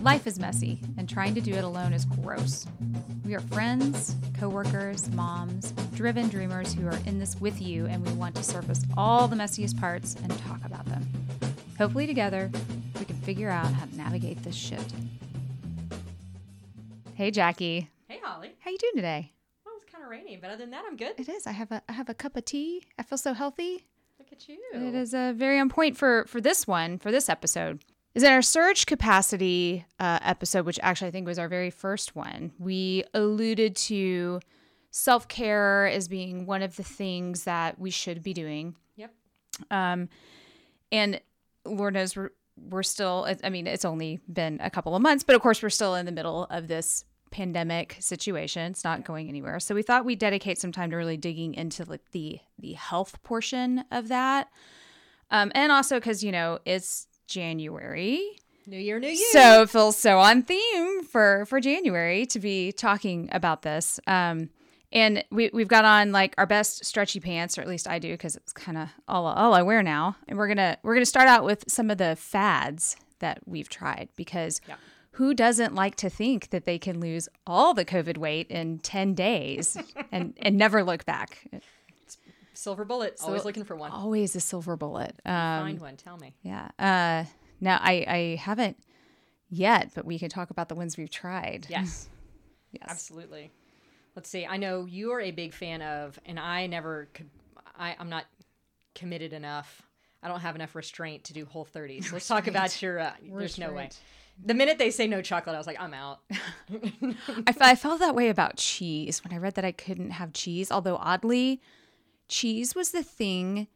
Life is messy, and trying to do it alone is gross. We are friends, coworkers, moms, driven dreamers who are in this with you, and we want to surface all the messiest parts and talk about them. Hopefully, together, we can figure out how to navigate this shit. Hey, Jackie. Hey, Holly. How you doing today? Well, it's kind of rainy, but other than that, I'm good. It is. I have a I have a cup of tea. I feel so healthy. Look at you. It is uh, very on point for for this one for this episode. Is in our surge capacity uh, episode, which actually I think was our very first one. We alluded to self care as being one of the things that we should be doing. Yep. Um, and Lord knows we're we're still. I mean, it's only been a couple of months, but of course we're still in the middle of this pandemic situation. It's not going anywhere. So we thought we'd dedicate some time to really digging into like the the health portion of that. Um, and also because you know it's January, New Year, New year. so it feels so on theme for for January to be talking about this. Um, and we we've got on like our best stretchy pants, or at least I do, because it's kind of all all I wear now. And we're gonna we're gonna start out with some of the fads that we've tried because. Yeah. Who doesn't like to think that they can lose all the COVID weight in 10 days and, and never look back? Silver bullet. Always looking for one. Always a silver bullet. Um, Find one. Tell me. yeah. Uh, now, I, I haven't yet, but we can talk about the ones we've tried. Yes. Yes. Absolutely. Let's see. I know you are a big fan of, and I never could. I, I'm not committed enough. I don't have enough restraint to do Whole 30s. Let's talk about your. Uh, there's no way. The minute they say no chocolate, I was like, I'm out. I, f- I felt that way about cheese when I read that I couldn't have cheese. Although oddly, cheese was the thing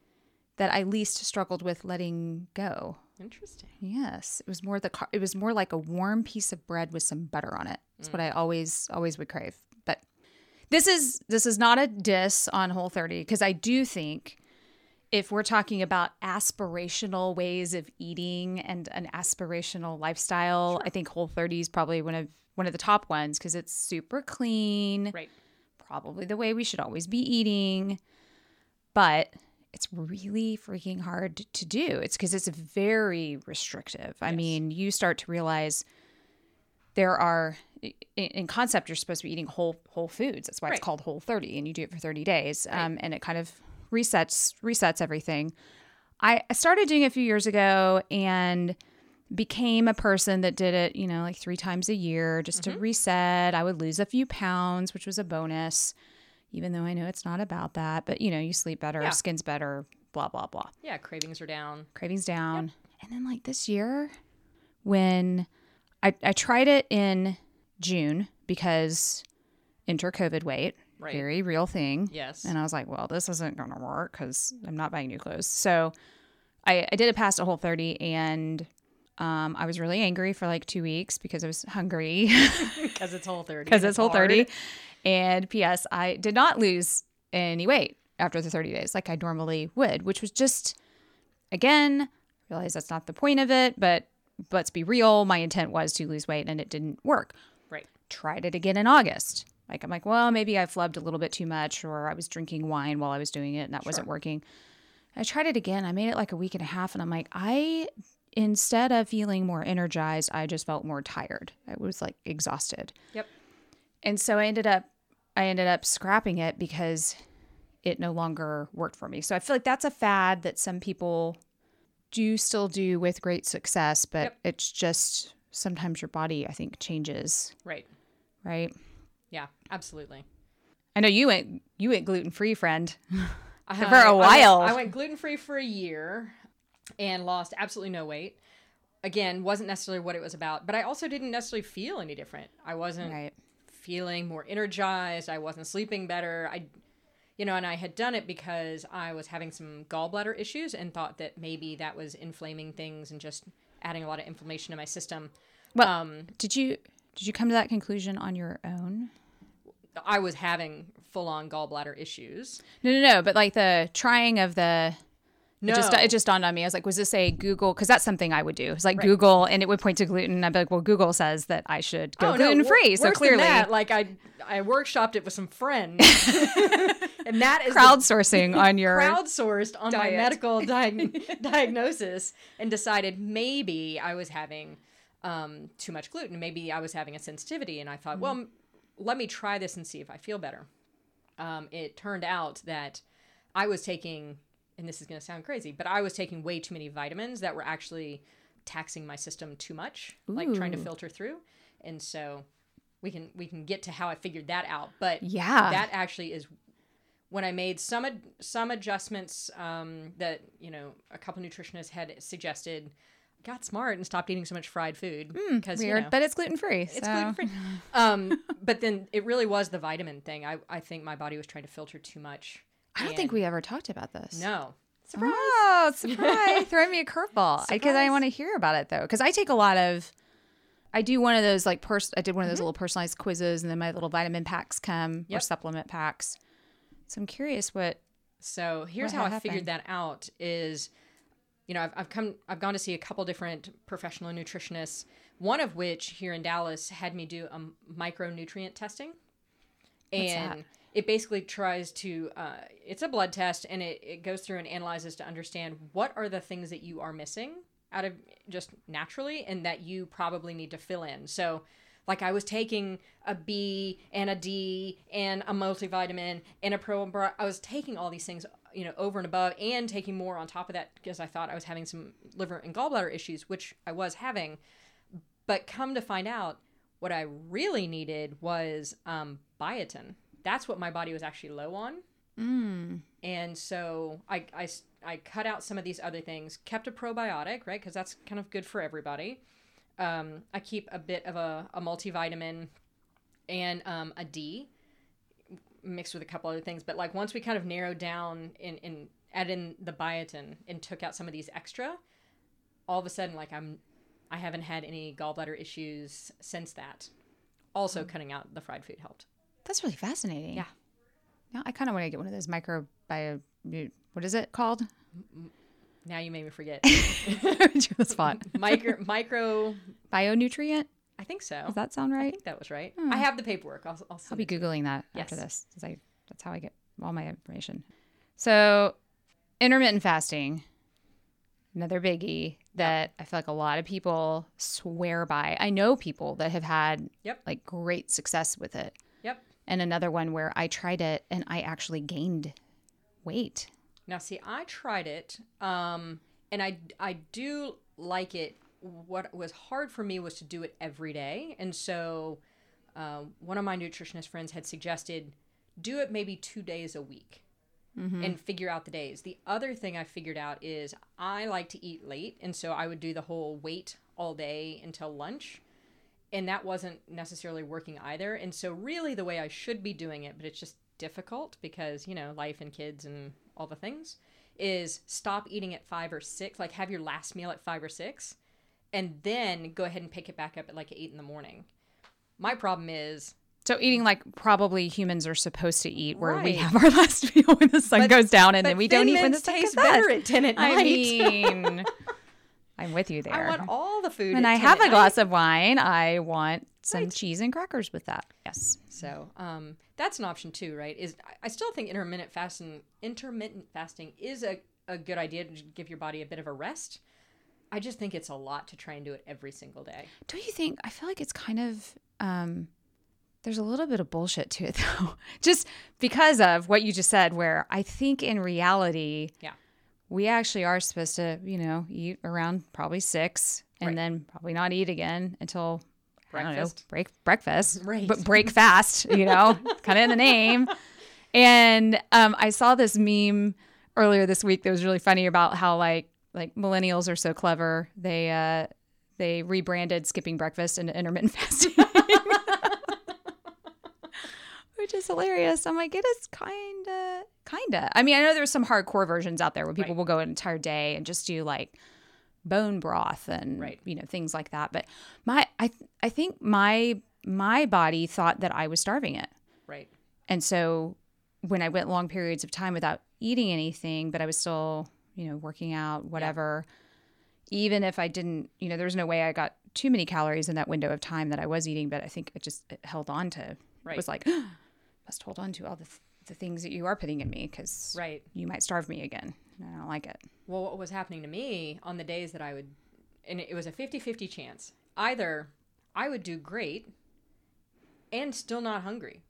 that I least struggled with letting go. Interesting. Yes, it was more the car- it was more like a warm piece of bread with some butter on it. That's what I mm. always always would crave. But this is this is not a diss on Whole 30 because I do think if we're talking about aspirational ways of eating and an aspirational lifestyle, I think Whole 30 is probably one of one of the top ones because it's super clean Right. probably the way we should always be eating, but it's really freaking hard to do. It's because it's very restrictive. I mean, you start to realize there are in concept you're supposed to be eating whole whole foods. That's why Right. it's called Whole 30 and you do it for 30 days. Um, and it kind of resets resets everything. I I started doing it a few years ago and became a person that did it, you know, like three times a year just to reset. I would lose a few pounds, which was a bonus, even though I know it's not about that. But, you know, you sleep better, Yeah. skin's better, blah, blah, blah. Yeah. Cravings are down. Cravings down. And then, like this year, when I, I tried it in June because enter COVID weight, Right. very real thing. Yes. And I was like, well, this isn't going to work because I'm not buying new clothes. So I, I did it past a whole 30 and um, I was really angry for like two weeks because I was hungry Because it's Whole 30. because it's whole 30. And P.S., I did not lose any weight after the 30 days like I normally would, which was just, again, realize that's not the point of it, but let's be real. My intent was to lose weight and it didn't work Right. tried it again in August. Like I'm like, well, maybe I flubbed a little bit too much, or I was drinking wine while I was doing it, and that wasn't working. I tried it again. I made it like a week and a half, and I'm like, I instead of feeling more energized, I just felt more tired. I was like exhausted, Yep. and so I ended up, I ended up scrapping it because it no longer worked for me. So I feel like that's a fad that some people do still do with great success, but Yep. it's just sometimes your body, I think, changes, Right. right? Yeah. Absolutely. I know you went you went gluten free, friend. For a while. I went, gluten free for a year and lost absolutely no weight. Again, wasn't necessarily what it was about, but I also didn't necessarily feel any different. I wasn't Right. feeling more energized. I wasn't sleeping better. I, you know, and I had done it because I was having some gallbladder issues and thought that maybe that was inflaming things and just adding a lot of inflammation to my system. Well, Um, did you did you come to that conclusion on your own? I was having full on gallbladder issues. No, no, no. But like the trying of the No, It just it just dawned on me. I was like, was this a Google? Because that's something I would do. It's like Google, and it would point to gluten. I'd be like, well, Google says that I should go Oh, gluten free. so clearly, that, like I I workshopped it with some friends, and that is the crowdsourcing on your crowdsourced on my medical diag- diagnosis and decided maybe I was having um, too much gluten. Maybe I was having a sensitivity, and I thought, well, m- let me try this and see if I feel better. Um, it turned out that I was taking, and this is going to sound crazy, but I was taking way too many vitamins that were actually taxing my system too much, like trying to filter through. And so we can we can get to how I figured that out. But Yeah. that actually is when I made some ad- some adjustments um, that you know a couple nutritionists had suggested. Got smart and stopped eating so much fried food because Weird, you know, but it's gluten free. it's gluten free. Um, but then it really was the vitamin thing. I, I think my body was trying to filter too much. I don't think we ever talked about this. No. Surprise. Oh, surprise! Throw me a curveball. Because I Surprise. want to hear about it though. Because I take a lot of. I do one of those like pers- I did one of those little personalized quizzes, and then my little vitamin packs come or Mm-hmm. Supplement packs. So I'm curious what. So here's What how I happened? figured that out is, you know, I've, I've come, I've gone to see a couple different professional nutritionists, one of which here in Dallas had me do a micronutrient testing. What's and that? It basically tries to, uh, it's a blood test and it, it goes through and analyzes to understand what are the things that you are missing out of just naturally and that you probably need to fill in. So, like I was taking a B and a D and a multivitamin and a probiotic. I was taking all these things, you know, over and above, and taking more on top of that because I thought I was having some liver and gallbladder issues, which I was having. But come to find out, what I really needed was um, biotin. That's what my body was actually low on. Mm. And so I, I, I cut out some of these other things, kept a probiotic, right? Because that's kind of good for everybody. Um, I keep a bit of a, a multivitamin and um, a D mixed with a couple other things. But like once we kind of narrowed down and, and added in the biotin and took out some of these extra, all of a sudden, like I'm, I haven't had any gallbladder issues since that. Also, cutting out the fried food helped. That's really fascinating. Yeah. Now I kind of want to get one of those microbio. What is it called? Now you made me forget. the spot. micro, micro. Bionutrient. I think so. Does that sound I right? think that was right. Hmm. I have the paperwork. I'll, I'll, I'll be googling that after this this. 'cause I that's how I get all my information. So, intermittent fasting, another biggie that I feel like a lot of people swear by. I know people that have had Yep. like great success with it. Yep. And another one where I tried it and I actually gained weight. Now, see, I tried it, um, and I I do like it. What was hard for me was to do it every day, and so uh, one of my nutritionist friends had suggested do it maybe two days a week. And figure out the days. The other thing I figured out is I like to eat late, and so I would do the whole wait all day until lunch. And that wasn't necessarily working either. And so, really, the way I should be doing it, but it's just difficult because you know life and kids and all the things, is stop eating at five or six. Like have your last meal at five or six, and then go ahead and pick it back up at like eight in the morning. My problem is So eating like probably humans are supposed to eat, where we have our last meal when the sun But- goes down, and then we don't eat when the sun goes better up. at ten at I mean, I'm with you there. I want all the food. when I have a glass of wine, I want some Right. cheese and crackers with that. Yes. So um, that's an option too, right? Is I- still think intermittent fasting intermittent fasting is a, a good idea to give your body a bit of a rest. I just think it's a lot to try and do it every single day. Don't you think? I feel like it's kind of um, there's a little bit of bullshit to it though, just because of what you just said. Where I think in reality, Yeah. We actually are supposed to, you know, eat around probably six, and Right. then probably not eat again until I don't know, Breakfast. break breakfast, Right. but break fast, you know, kind of in the name. And um, I saw this meme earlier this week that was really funny about how like like millennials are so clever. They uh, they rebranded skipping breakfast into intermittent fasting. Which is hilarious. I'm like, it is kinda kinda. I mean, I know there's some hardcore versions out there where people Right. will go an entire day and just do like bone broth and Right. you know things like that. But my I th- I think my my body thought that I was starving it. Right. And so when I went long periods of time without eating anything, but I was still, you know, working out, whatever, even if I didn't, you know, there was no way I got too many calories in that window of time that I was eating, but I think it just it held on to, it Right. was like, must hold on to all the, th- the things that you are putting in me because Right. you might starve me again. And I don't like it. Well, what was happening to me on the days that I would, and it was a 50 50 chance. either I would do great and still not hungry,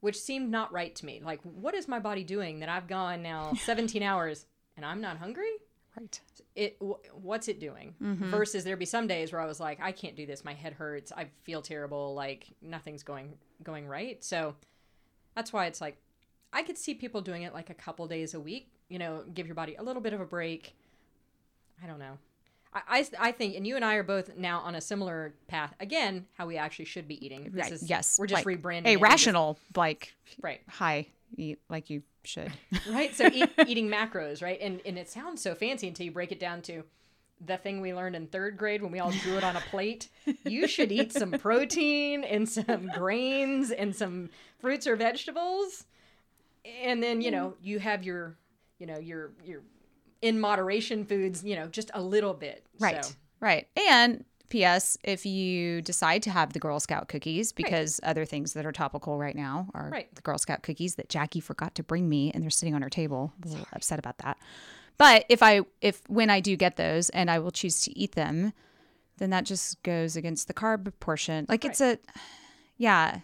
which seemed not right to me. Like, what is my body doing that I've gone now 17 hours and I'm not hungry? Right. It w- what's it doing? Mm-hmm. Versus there'd be some days where I was like, I can't do this. My head hurts. I feel terrible. Like nothing's going going right. So that's why it's like I could see people doing it like a couple days a week. You know, give your body a little bit of a break. I don't know. I, I, I think, and you and I are both now on a similar path. Again, how we actually should be eating. This Right. is, yes. we're just like rebranding. A. We're just- rational, like, right? high, eat like you should. right so eat, eating macros right and and it sounds so fancy until you break it down to the thing we learned in third grade when we all drew it on a plate you should eat some protein and some grains and some fruits or vegetables and then you know you have your you know your your in moderation foods you know just a little bit Right. so, Right. And P.S. If you decide to have the Girl Scout cookies, because other things that are topical right now are Right. the Girl Scout cookies that Jackie forgot to bring me, and they're sitting on her table. A little upset about that. But if I, if when I do get those, and I will choose to eat them, then that just goes against the carb portion. Like it's a, yeah.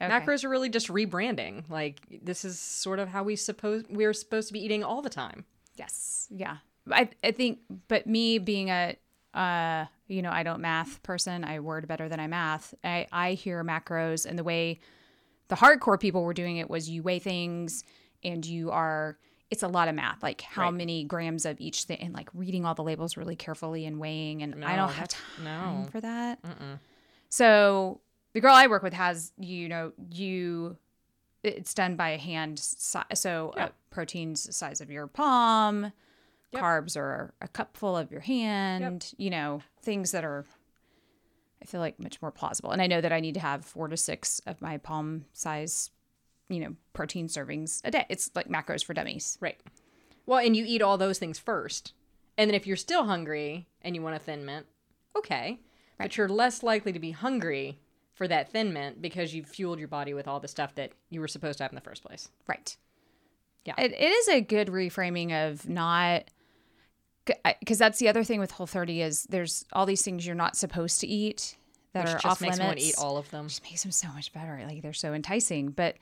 Okay. macros are really just rebranding like this is sort of how we suppose we're supposed to be eating all the time Yes. Yeah. I I think but me being a uh you know, I don't math person, I word better than I math. I I hear macros and the way the hardcore people were doing it was you weigh things and you are it's a lot of math, like how Right. many grams of each thing, and like reading all the labels really carefully and weighing. And I don't have time no. for that. So the girl I work with has, you know, you, it's done by a hand. Si- so Yeah. uh, proteins the size of your palm, Yep. carbs are a cupful of your hand, you know, things that are, I feel like much more plausible. And I know that I need to have four to six of my palm size, you know, protein servings a day. It's like macros for dummies. Right. Well, and you eat all those things first. And then if you're still hungry and you want a thin mint, okay. But you're less likely to be hungry for that thin mint because you've fueled your body with all the stuff that you were supposed to have in the first place. Right. Yeah. It, it is a good reframing of not because that's the other thing with Whole 30 is there's all these things you're not supposed to eat that Which are just off makes limits. to eat all of them. Just makes them so much better. Like they're so enticing. But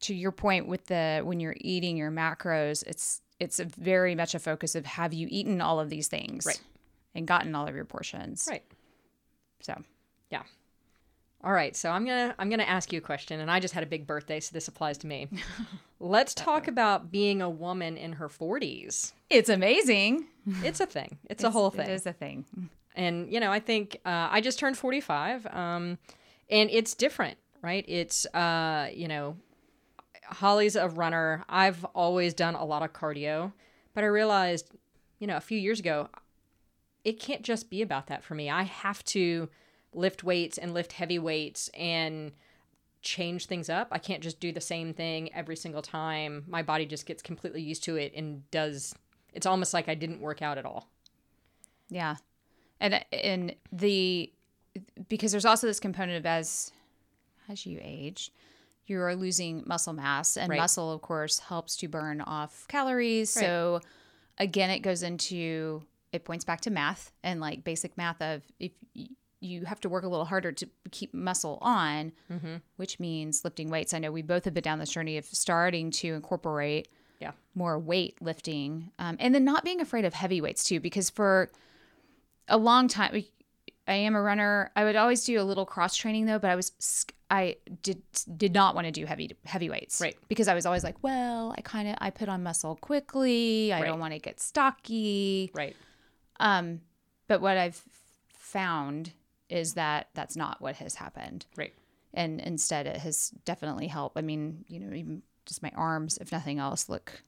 to your point with the when you're eating your macros, it's it's a very much a focus of have you eaten all of these things Right. and gotten all of your portions. Right. So Yeah. All right, so I'm gonna I'm gonna ask you a question, and I just had a big birthday, so this applies to me. Let's talk about being a woman in her 40s. it's amazing. It's a thing. It's, a whole thing. It is a thing. and you know i think uh, i just turned 45 um, and it's different right it's uh, you know holly's a runner. I've always done a lot of cardio but i realized you know a few years ago it can't just be about that for me. I have to lift weights and lift heavy weights and change things up. I can't just do the same thing every single time. My body just gets completely used to it and does it's almost like i didn't work out at all. Yeah. And and the because there's also this component of as as you age, you are losing muscle mass and Right. muscle of course helps to burn off calories. So again it goes into it points back to math and like basic math of if you have to work a little harder to keep muscle on, which means lifting weights. I know we both have been down this journey of starting to incorporate yeah more weight lifting um, and then not being afraid of heavy weights too because for a long time i am a runner i would always do a little cross training though but i was i did did not want to do heavy heavy weights. Right. because i was always like well i kind of i put on muscle quickly. I Right. don't want to get stocky. Right. Um but what i've found is that that's not what has happened. Right. And instead it has definitely helped. I mean you know even just my arms if nothing else look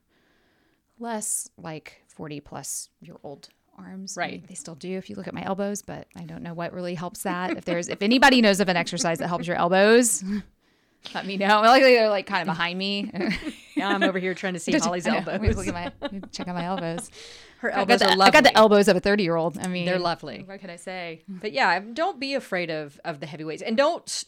less like 40 plus year old arms I mean, Right. they still do if you look at my elbows but i don't know what really helps that if there's if anybody knows of an exercise that helps your elbows let me know like they're like kind of behind me Yeah, I'm over here trying to see Holly's I elbows. look at my check out my elbows Her I elbows got, are the, lovely. I got the elbows of a 30 year old i mean They're lovely. what can i say But yeah, don't be afraid of of the heavy weights, and don't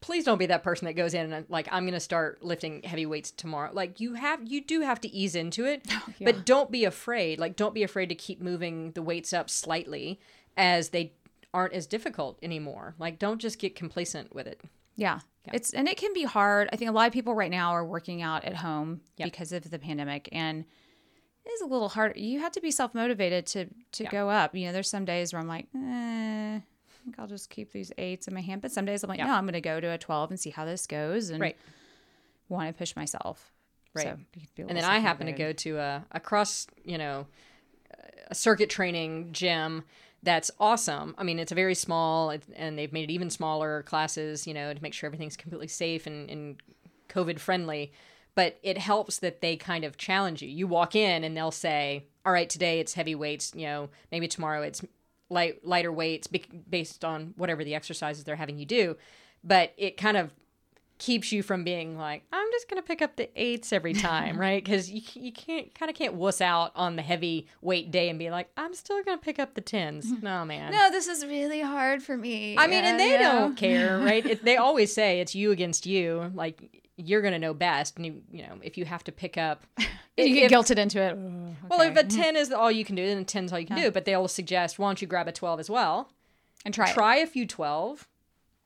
please don't be that person that goes in and like I'm gonna start lifting heavy weights tomorrow. Like you have you do have to ease into it, but don't be afraid. Like don't be afraid to keep moving the weights up slightly as they aren't as difficult anymore. Like, don't just get complacent with it. Yeah. It's and it can be hard. I think a lot of people right now are working out at home because of the pandemic and it is a little hard. You have to be self motivated to to go up. You know, there's some days where I'm like, eh, I think I'll just keep these eights in my hand. But some days I'm like, no, I'm going to go to a 12 and see how this goes and Right. want to push myself. Right. So you can be a and then I happen to go to a, a cross, you know, a circuit training gym that's awesome. I mean, it's a very small, and they've made it even smaller classes, you know, to make sure everything's completely safe and, and COVID friendly. But it helps that they kind of challenge you. You walk in and they'll say, "All right, today it's heavy weights. You know, maybe tomorrow it's light lighter weights based on whatever the exercises they're having you do." But it kind of keeps you from being like, I'm just gonna pick up the eights every time, right? Because you you can't kind of can't wuss out on the heavy weight day and be like, I'm still gonna pick up the tens. No, man. No, this is really hard for me. I mean, and they know? don't care, right? It, they always say it's you against you. Like you're gonna know best, and you, you know if you have to pick up. You get if- guilted into it. well, if a ten is all you can do, then a ten's all you can do. But they'll suggest, why don't you grab a twelve as well? and try it. Try a few twelve,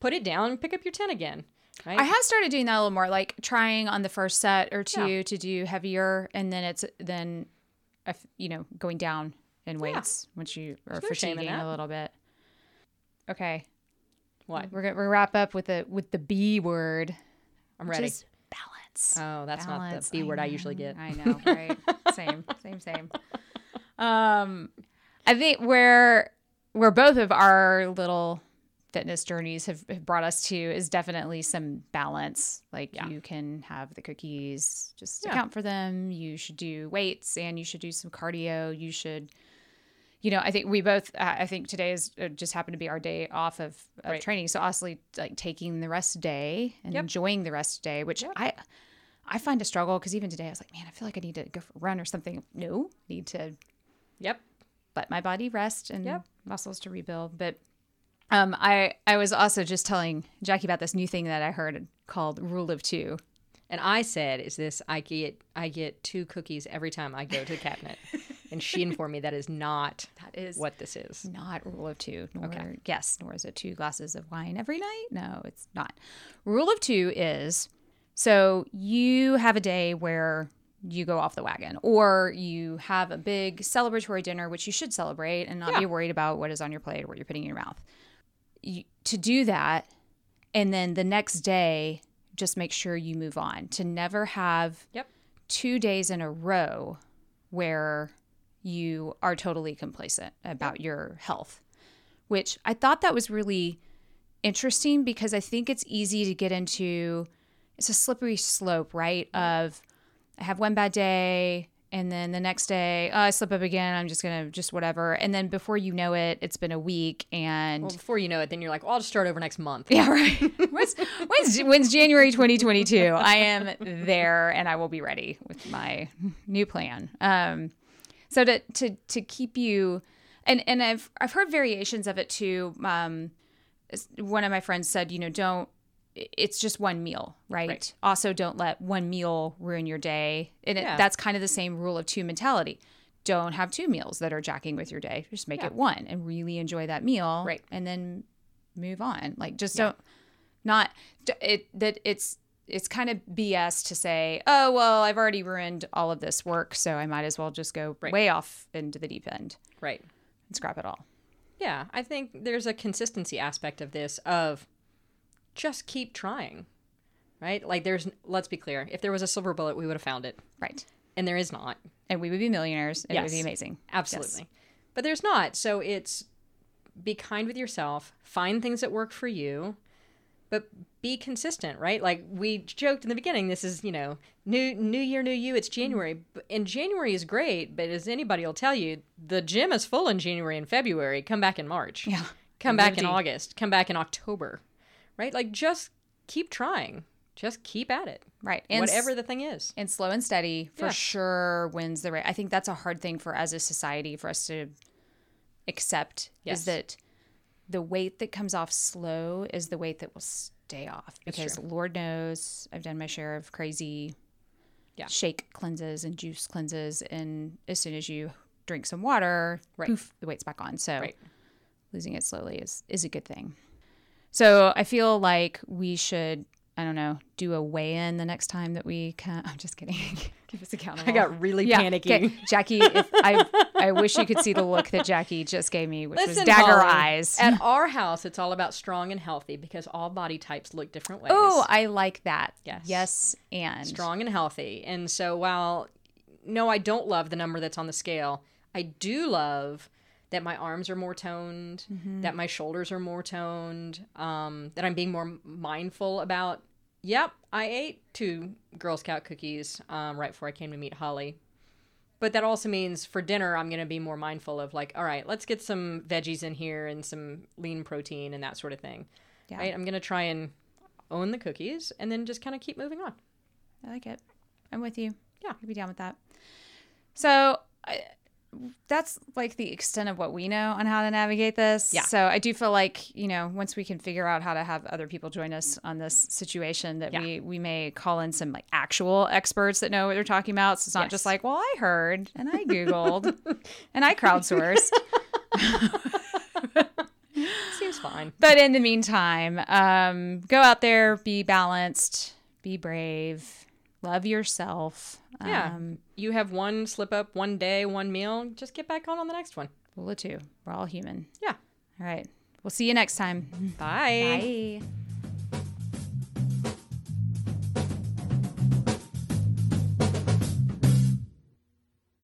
put it down, and pick up your ten again. Right? I have started doing that a little more, like trying on the first set or two to do heavier, and then it's then, if- you know, going down in weights once you are no shame fatiguing a little bit. Okay, what? we're gonna we're wrap up with the with the B word. I'm ready. is balance. Oh, that's not Balance. the B word I know, usually get. I know, right? same, same, same. Um, I think where where both of our little fitness journeys have, have brought us to is definitely some balance. Like you can have the cookies, just Yeah. account for them. You should do weights and you should do some cardio. You should. You know, I think we both. Uh, I think today is uh, just happened to be our day off of, of Right. training. So, honestly, like taking the rest day and Yep. enjoying the rest day, which I I find a struggle because even today I was like, man, I feel like I need to go for a run or something. No, need to Yep. let my body rest and Yep. muscles to rebuild. But um, I I was also just telling Jackie about this new thing that I heard called Rule of Two. And I said, "Is this I get I get two cookies every time I go to the cabinet?" and she informed me that is not That is what this is. not rule of two. Nor, Okay. Yes, nor is it two glasses of wine every night. No, it's not. Rule of two is so you have a day where you go off the wagon, or you have a big celebratory dinner, which you should celebrate and not be worried about what is on your plate or what you're putting in your mouth. You, to do that, and then the next day, just make sure you move on. To never have Yep. two days in a row where you are totally complacent about your health, which I thought that was really interesting because I think it's easy to get into it's a slippery slope, right? Of I have one bad day and then the next day oh, I slip up again. I'm just gonna just whatever, and then before you know it, it's been a week and Well, before you know it, then you're like, "Well, I'll just start over next month." yeah, right. when's, when's, when's January 2022? I am there and I will be ready with my new plan. Um, so to, to, to keep you, and, and I've, I've heard variations of it too. Um, one of my friends said, you know, don't, it's just one meal, right? Right. Also, don't let one meal ruin your day. And it, that's kind of the same rule of two mentality. Don't have two meals that are jacking with your day. Just make Yeah. it one and really enjoy that meal. Right. And then move on. Like just don't not it that it's it's kind of BS to say, oh well, I've already ruined all of this work, so I might as well just go Right. way off into the deep end Right. and scrap it all. Yeah, I think there's a consistency aspect of this of just keep trying. Right? Like there's let's be clear, if there was a silver bullet, we would have found it. Right. And there is not. And we would be millionaires and it would be amazing. Absolutely. But there's not. So it's be kind with yourself, find things that work for you, but be consistent, right? Like we joked in the beginning, this is, you know, new new year, new you, it's January. Mm-hmm. But- And January is great, but as anybody will tell you, the gym is full in January and February. Come back in March. Yeah. Come back in August. Come back in October. Right? Like just keep trying. Just keep at it. Right. And whatever the thing is. and slow and steady for Yeah. sure wins the race. I think that's a hard thing for as a society for us to accept Yes. is that the weight that comes off slow is the weight that will stay off because Lord knows I've done my share of crazy Yeah. shake cleanses and juice cleanses and as soon as you drink some water, Right. poof, the weight's back on. So Right. losing it slowly is is a good thing. So I feel like we should I don't know do a weigh in the next time that we can. I'm just kidding. Keep us accountable. I got really yeah, panicky. okay. Jackie. If I I wish you could see the look that Jackie just gave me, which was dagger Holly, eyes. At our house, it's all about strong and healthy because all body types look different ways. Oh, I like that. Yes. Yes, and strong and healthy. And so while no, I don't love the number that's on the scale, I do love that my arms are more toned, Mm-hmm. that my shoulders are more toned, um, that I'm being more mindful about. Yep, I ate two Girl Scout cookies um, right before I came to meet Holly. But that also means for dinner, I'm going to be more mindful of like, all right, let's get some veggies in here and some lean protein and that sort of thing. Yeah. Right? I'm going to try and own the cookies and then just kind of keep moving on. I like it. I'm with you. Yeah. I'd be down with that. So I, that's like the extent of what we know on how to navigate this. Yeah. So I do feel like you know once we can figure out how to have other people join us on this situation, that Yeah. we we may call in some like actual experts that know what they're talking about. So it's not Yes. just like, well, I heard and I googled and I crowdsourced. Seems fine. But in the meantime, um, go out there, be balanced, be brave, love yourself. Yeah. Um, you have one slip up, one day, one meal. Just get back on on the next one. We'll two. We're all human. Yeah. All right. We'll see you next time. Bye. Bye.